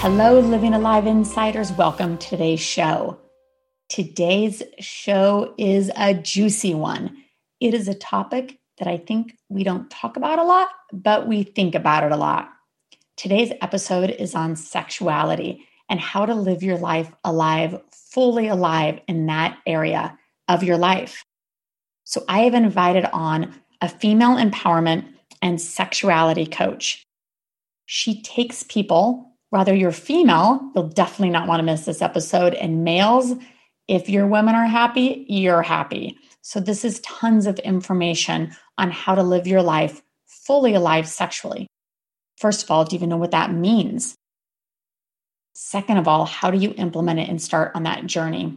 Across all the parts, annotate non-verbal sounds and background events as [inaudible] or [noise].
Hello, Living Alive Insiders. Welcome to today's show. Today's show is a juicy one. It is a topic that I think we don't talk about a lot, but we think about it a lot. Today's episode is on sexuality and how to live your life alive, fully alive in that area of your life. So, I have invited on a female empowerment and sexuality coach. She takes people whether you're female, you'll definitely not want to miss this episode. And males, if your women are happy, you're happy. So, this is tons of information on how to live your life fully alive sexually. First of all, do you even know what that means? Second of all, how do you implement it and start on that journey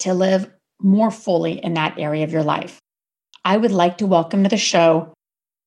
to live more fully in that area of your life? I would like to welcome to the show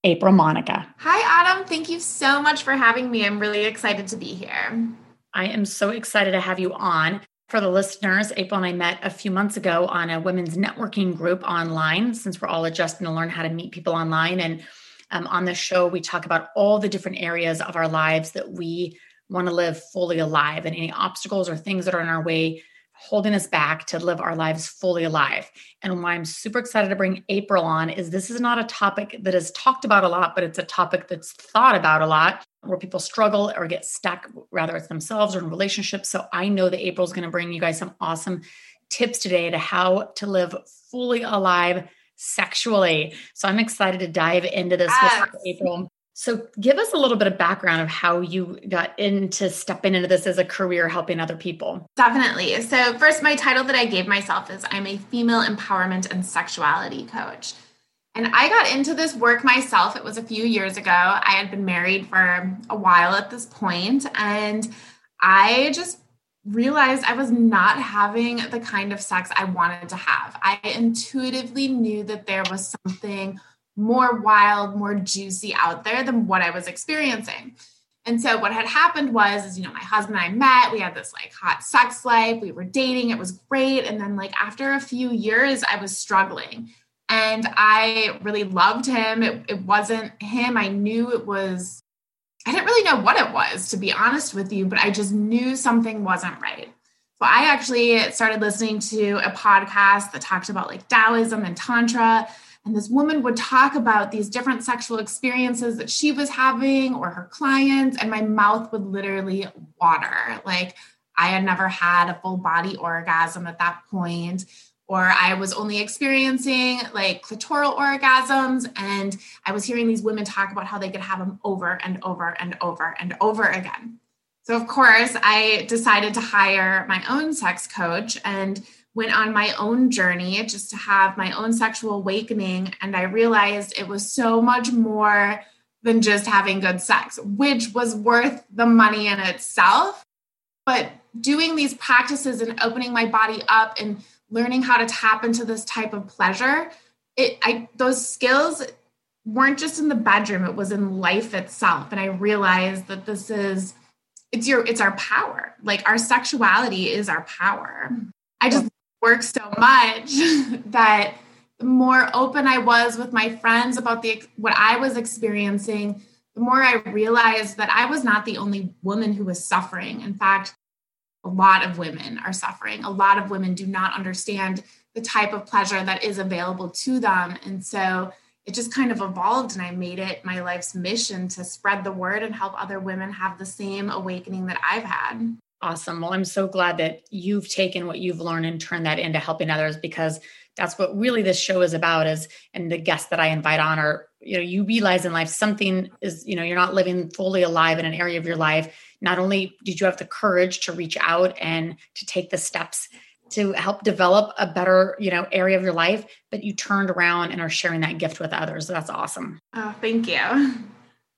April Monica. Hi, Autumn. Thank you so much for having me. I'm really excited to be here. I am so excited to have you on. For the listeners, April and I met a few months ago on a women's networking group online since we're all adjusting to learn how to meet people online. And um, on the show, we talk about all the different areas of our lives that we want to live fully alive and any obstacles or things that are in our way holding us back to live our lives fully alive. And why I'm super excited to bring April on is this is not a topic that is talked about a lot, but it's a topic that's thought about a lot where people struggle or get stuck, whether it's themselves or in relationships. So I know that April's going to bring you guys some awesome tips today to how to live fully alive sexually. So I'm excited to dive into this yes. with April. So, give us a little bit of background of how you got into stepping into this as a career helping other people. Definitely. So, first, my title that I gave myself is I'm a female empowerment and sexuality coach. And I got into this work myself. It was a few years ago. I had been married for a while at this point, and I just realized I was not having the kind of sex I wanted to have. I intuitively knew that there was something more wild, more juicy out there than what I was experiencing. And so what had happened was, is, you know, my husband and I met, we had this like hot sex life, we were dating, it was great. And then like after a few years, I was struggling and I really loved him. It, it wasn't him. I knew it was, I didn't really know what it was, to be honest with you, but I just knew something wasn't right. So I actually started listening to a podcast that talked about like Taoism and Tantra and this woman would talk about these different sexual experiences that she was having or her clients, and my mouth would literally water. Like I had never had a full body orgasm at that point, or I was only experiencing like clitoral orgasms. And I was hearing these women talk about how they could have them over and over and over and over again. So, of course, I decided to hire my own sex coach and went on my own journey just to have my own sexual awakening. And I realized it was so much more than just having good sex, which was worth the money in itself. But doing these practices and opening my body up and learning how to tap into this type of pleasure, it I those skills weren't just in the bedroom, it was in life itself. And I realized that this is it's your it's our power. Like our sexuality is our power. I just work so much [laughs] that the more open I was with my friends about the what I was experiencing, the more I realized that I was not the only woman who was suffering. In fact, a lot of women are suffering. A lot of women do not understand the type of pleasure that is available to them. And so it just kind of evolved and I made it my life's mission to spread the word and help other women have the same awakening that I've had. Awesome. Well, I'm so glad that you've taken what you've learned and turned that into helping others because that's what really this show is about is and the guests that I invite on are, you know, you realize in life something is, you know, you're not living fully alive in an area of your life. Not only did you have the courage to reach out and to take the steps to help develop a better, you know, area of your life, but you turned around and are sharing that gift with others. That's awesome. Oh, thank you.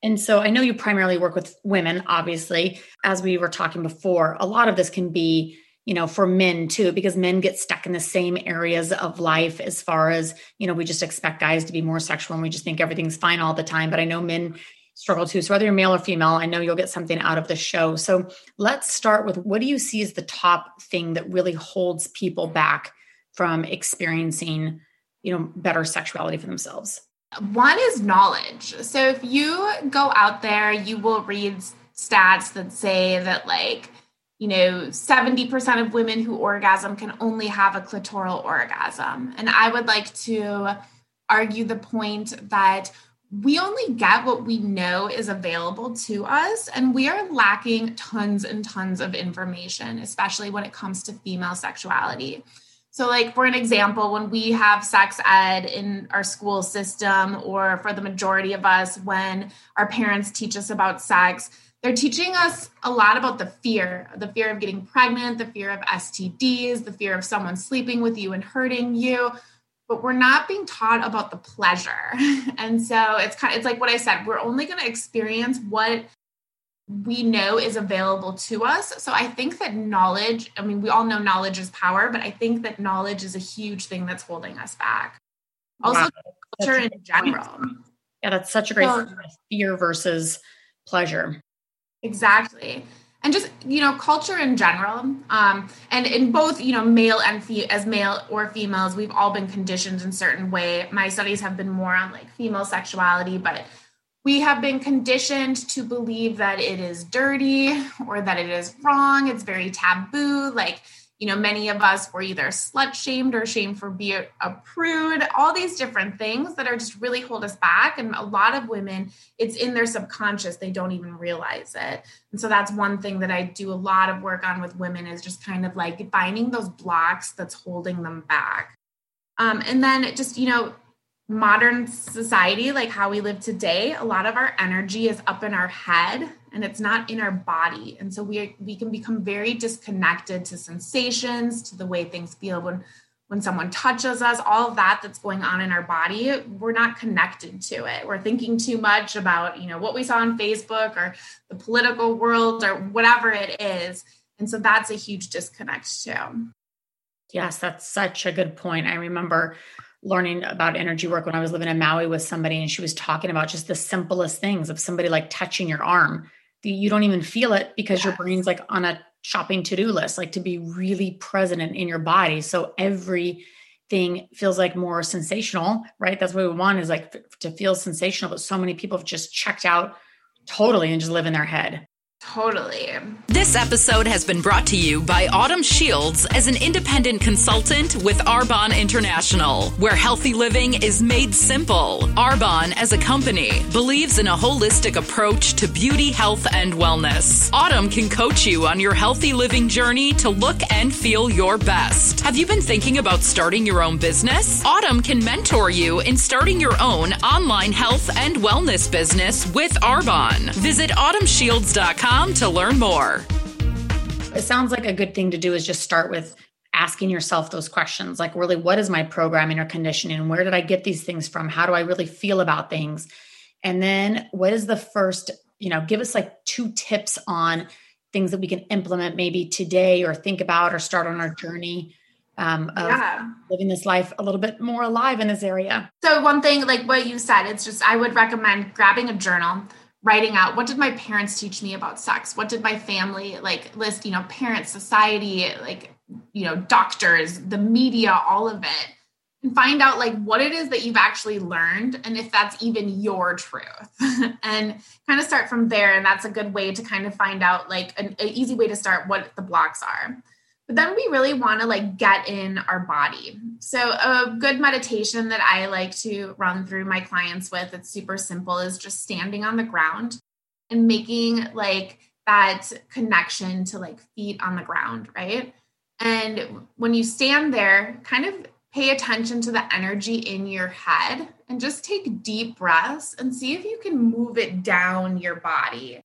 And so I know you primarily work with women, obviously. As we were talking before, a lot of this can be, you know, for men too, because men get stuck in the same areas of life as far as, you know, we just expect guys to be more sexual and we just think everything's fine all the time. But I know men struggle too. So whether you're male or female, I know you'll get something out of the show. So let's start with what do you see as the top thing that really holds people back from experiencing, you know, better sexuality for themselves? One is knowledge. So if you go out there, you will read stats that say that like you know 70% of women who orgasm can only have a clitoral orgasm and i would like to argue the point that we only get what we know is available to us, and we are lacking tons and tons of information, especially when it comes to female sexuality. So, like, for an example, when we have sex ed in our school system, or for the majority of us, when our parents teach us about sex, they're teaching us a lot about the fear the fear of getting pregnant, the fear of STDs, the fear of someone sleeping with you and hurting you but we're not being taught about the pleasure. [laughs] and so it's kind of it's like what I said, we're only going to experience what we know is available to us. So I think that knowledge, I mean, we all know knowledge is power, but I think that knowledge is a huge thing that's holding us back. Also, wow. culture in general. Yeah, that's such a great so, fear versus pleasure. Exactly and just you know culture in general um, and in both you know male and fe- as male or females we've all been conditioned in certain way my studies have been more on like female sexuality but we have been conditioned to believe that it is dirty or that it is wrong it's very taboo like you know, many of us were either slut shamed or shamed for being a prude, all these different things that are just really hold us back. And a lot of women, it's in their subconscious, they don't even realize it. And so that's one thing that I do a lot of work on with women is just kind of like finding those blocks that's holding them back. Um, and then just, you know, modern society, like how we live today, a lot of our energy is up in our head and it's not in our body. And so we we can become very disconnected to sensations, to the way things feel when when someone touches us, all of that that's going on in our body, we're not connected to it. We're thinking too much about, you know, what we saw on Facebook or the political world or whatever it is. And so that's a huge disconnect too. Yes, that's such a good point. I remember learning about energy work when I was living in Maui with somebody, and she was talking about just the simplest things of somebody like touching your arm. You don't even feel it because your brain's like on a shopping to-do list, like to be really present in your body. So everything feels like more sensational, right? That's what we want is like to feel sensational. But so many people have just checked out totally and just live in their head. Totally. This episode has been brought to you by Autumn Shields as an independent consultant with Arbonne International, where healthy living is made simple. Arbonne, as a company, believes in a holistic approach to beauty, health, and wellness. Autumn can coach you on your healthy living journey to look and feel your best. Have you been thinking about starting your own business? Autumn can mentor you in starting your own online health and wellness business with Arbonne. Visit autumnshields.com to learn more. It sounds like a good thing to do is just start with asking yourself those questions like really what is my programming or conditioning where did i get these things from how do i really feel about things and then what is the first you know give us like two tips on things that we can implement maybe today or think about or start on our journey um, of yeah. living this life a little bit more alive in this area so one thing like what you said it's just i would recommend grabbing a journal writing out what did my parents teach me about sex? What did my family like list you know parents society like you know doctors the media all of it and find out like what it is that you've actually learned and if that's even your truth. [laughs] And kind of start from there and that's a good way to kind of find out like an, an easy way to start what the blocks are But then we really want to like get in our body. So a good meditation that I like to run through my clients with, it's super simple, is just standing on the ground and making like that connection to like feet on the ground, right? And when you stand there, kind of pay attention to the energy in your head and just take deep breaths and see if you can move it down your body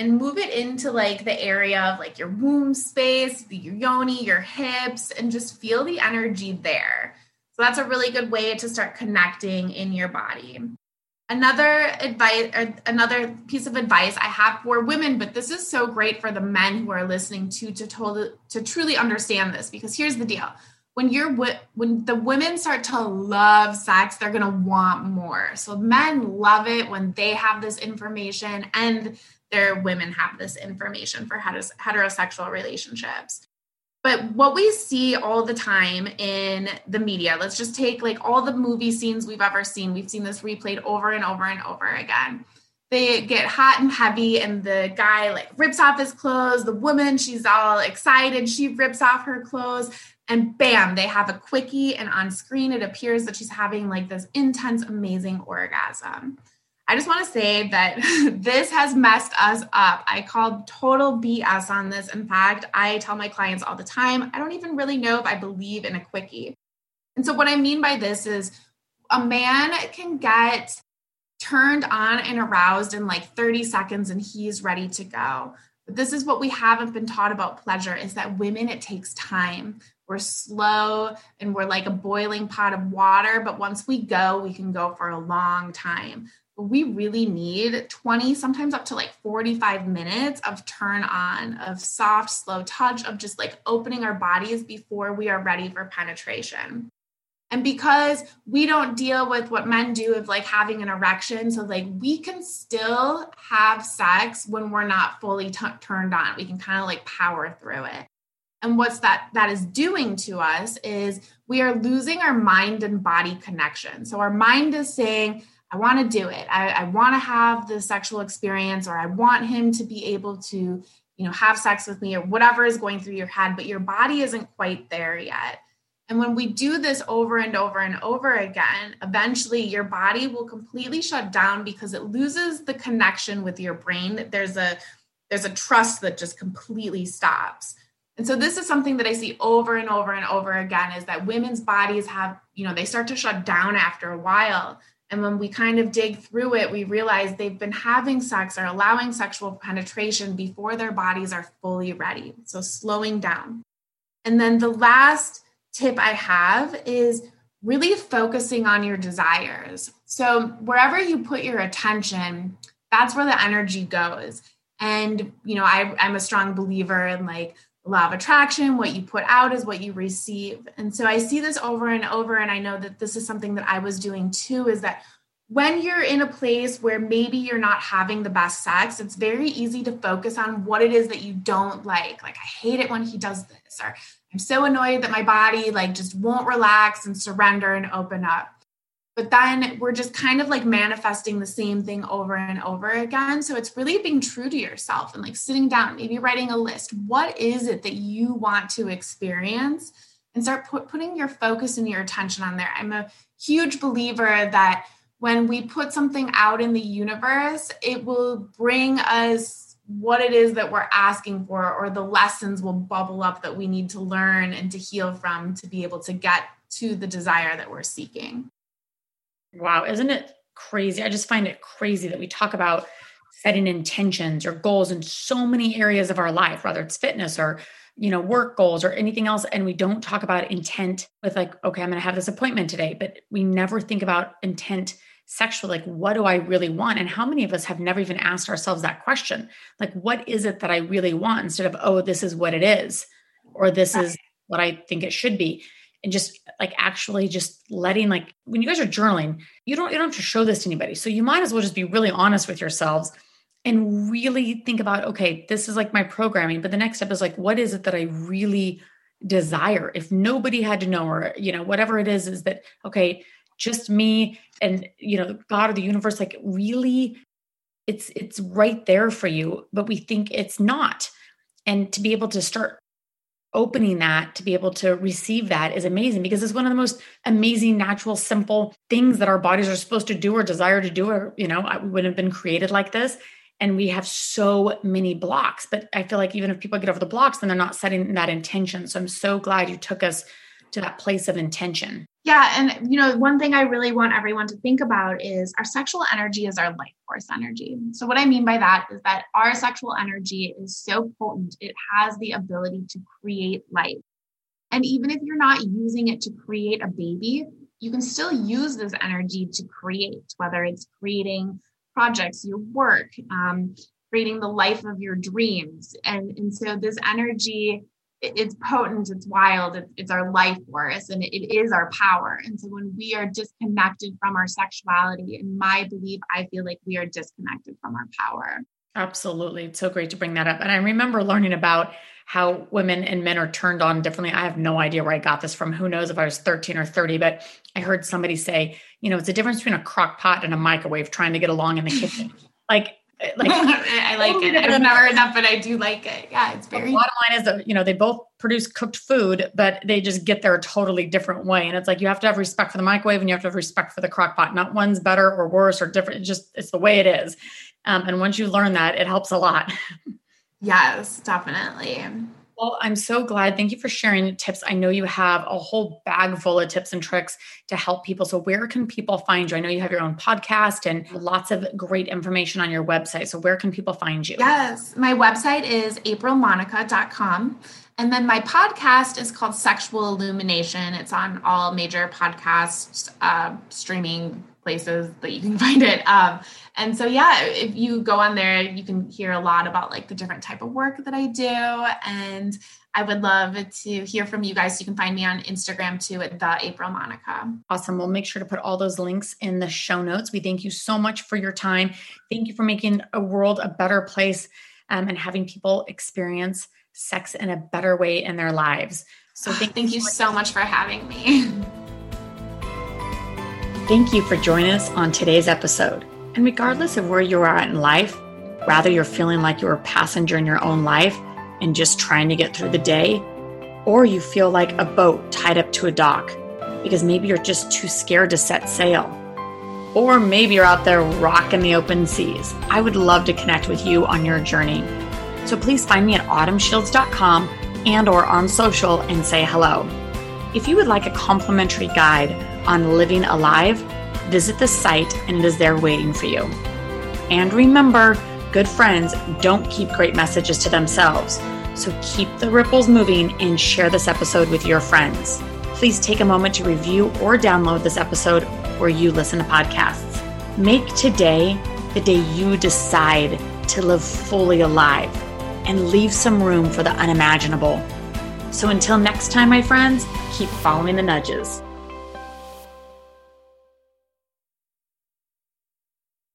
and move it into like the area of like your womb space, your yoni, your hips, and just feel the energy there. So that's a really good way to start connecting in your body. Another advice, or another piece of advice I have for women, but this is so great for the men who are listening to to to, to truly understand this. Because here's the deal: when you're when the women start to love sex, they're gonna want more. So men love it when they have this information, and their women have this information for heterosexual relationships. But what we see all the time in the media, let's just take like all the movie scenes we've ever seen. We've seen this replayed over and over and over again. They get hot and heavy, and the guy like rips off his clothes. The woman, she's all excited. She rips off her clothes, and bam, they have a quickie. And on screen, it appears that she's having like this intense, amazing orgasm. I just want to say that [laughs] this has messed us up. I called total BS on this. In fact, I tell my clients all the time, I don't even really know if I believe in a quickie. And so, what I mean by this is a man can get turned on and aroused in like 30 seconds and he's ready to go. But this is what we haven't been taught about pleasure is that women, it takes time. We're slow and we're like a boiling pot of water. But once we go, we can go for a long time we really need 20, sometimes up to like 45 minutes of turn on, of soft, slow touch, of just like opening our bodies before we are ready for penetration. And because we don't deal with what men do of like having an erection, so like we can still have sex when we're not fully t- turned on. We can kind of like power through it. And what's that that is doing to us is we are losing our mind and body connection. So our mind is saying, I want to do it. I, I want to have the sexual experience, or I want him to be able to, you know, have sex with me, or whatever is going through your head, but your body isn't quite there yet. And when we do this over and over and over again, eventually your body will completely shut down because it loses the connection with your brain. There's a there's a trust that just completely stops. And so this is something that I see over and over and over again is that women's bodies have, you know, they start to shut down after a while and when we kind of dig through it, we realize they've been having sex or allowing sexual penetration before their bodies are fully ready. So slowing down. And then the last tip I have is really focusing on your desires. So wherever you put your attention, that's where the energy goes. And, you know, I, I'm a strong believer in like law of attraction what you put out is what you receive. And so i see this over and over and i know that this is something that i was doing too is that when you're in a place where maybe you're not having the best sex it's very easy to focus on what it is that you don't like. Like i hate it when he does this or i'm so annoyed that my body like just won't relax and surrender and open up but then we're just kind of like manifesting the same thing over and over again. So it's really being true to yourself and like sitting down, maybe writing a list. What is it that you want to experience? And start put, putting your focus and your attention on there. I'm a huge believer that when we put something out in the universe, it will bring us what it is that we're asking for, or the lessons will bubble up that we need to learn and to heal from to be able to get to the desire that we're seeking. Wow, isn't it crazy? I just find it crazy that we talk about setting intentions or goals in so many areas of our life, whether it's fitness or you know work goals or anything else and we don't talk about intent with like okay i'm going to have this appointment today but we never think about intent sexually like what do i really want? And how many of us have never even asked ourselves that question? Like what is it that i really want instead of oh this is what it is or this is what i think it should be and just like actually just letting like when you guys are journaling you don't you don't have to show this to anybody. So you might as well just be really honest with yourselves and really think about okay this is like my programming but the next step is like what is it that i really desire? If nobody had to know or you know whatever it is is that okay just me and you know god or the universe like really it's it's right there for you but we think it's not. And to be able to start opening that to be able to receive that is amazing because it's one of the most amazing natural simple things that our bodies are supposed to do or desire to do or you know we wouldn't have been created like this. And we have so many blocks but i feel like even if people get over the blocks then they're not setting that intention. So i'm so glad you took us to that place of intention yeah and you know one thing i really want everyone to think about is our sexual energy is our life force energy so what i mean by that is that our sexual energy is so potent it has the ability to create life and even if you're not using it to create a baby you can still use this energy to create whether it's creating projects, your work, um, creating the life of your dreams. And, and so this energy, it's potent, it's wild, it's, it's our life force, and it, it is our power. And so when we are disconnected from our sexuality, in my belief, I feel like we are disconnected from our power. Absolutely. It's so great to bring that up. And I remember learning about how women and men are turned on differently. I have no idea where I got this from. Who knows if I was 13 or 30, but I heard somebody say, you know, it's a difference between a crock pot and a microwave trying to get along in the kitchen. [laughs] like, [laughs] like I like it. I've never heard that, but I do like it. Yeah, it's very. The bottom line is that you know they both produce cooked food, but they just get there a totally different way. And it's like you have to have respect for the microwave and you have to have respect for the crock pot. Not one's better or worse or different. It's just it's the way it is. Um, and once you learn that, it helps a lot. [laughs] Yes, definitely. Well, I'm so glad. Thank you for sharing tips. I know you have a whole bag full of tips and tricks to help people. So, where can people find you? I know you have your own podcast and lots of great information on your website. So, where can people find you? Yes, my website is aprilmonica.com. And then my podcast is called Sexual Illumination. It's on all major podcast uh, streaming places that you can [laughs] find it. Um, and so, yeah, if you go on there, you can hear a lot about like the different type of work that I do. And I would love to hear from you guys. You can find me on Instagram too at the April Monica. Awesome. We'll make sure to put all those links in the show notes. We thank you so much for your time. Thank you for making a world a better place um, and having people experience sex in a better way in their lives. So thank, [sighs] thank you so much for having me. [laughs] Thank you for joining us on today's episode. And regardless of where you are at in life, whether you're feeling like you're a passenger in your own life and just trying to get through the day, or you feel like a boat tied up to a dock because maybe you're just too scared to set sail, or maybe you're out there rocking the open seas, I would love to connect with you on your journey. So please find me at autumnshields.com and or on social and say hello. If you would like a complimentary guide on living alive, visit the site and it is there waiting for you. And remember, good friends don't keep great messages to themselves. So keep the ripples moving and share this episode with your friends. Please take a moment to review or download this episode where you listen to podcasts. Make today the day you decide to live fully alive and leave some room for the unimaginable. So until next time, my friends, keep following the nudges.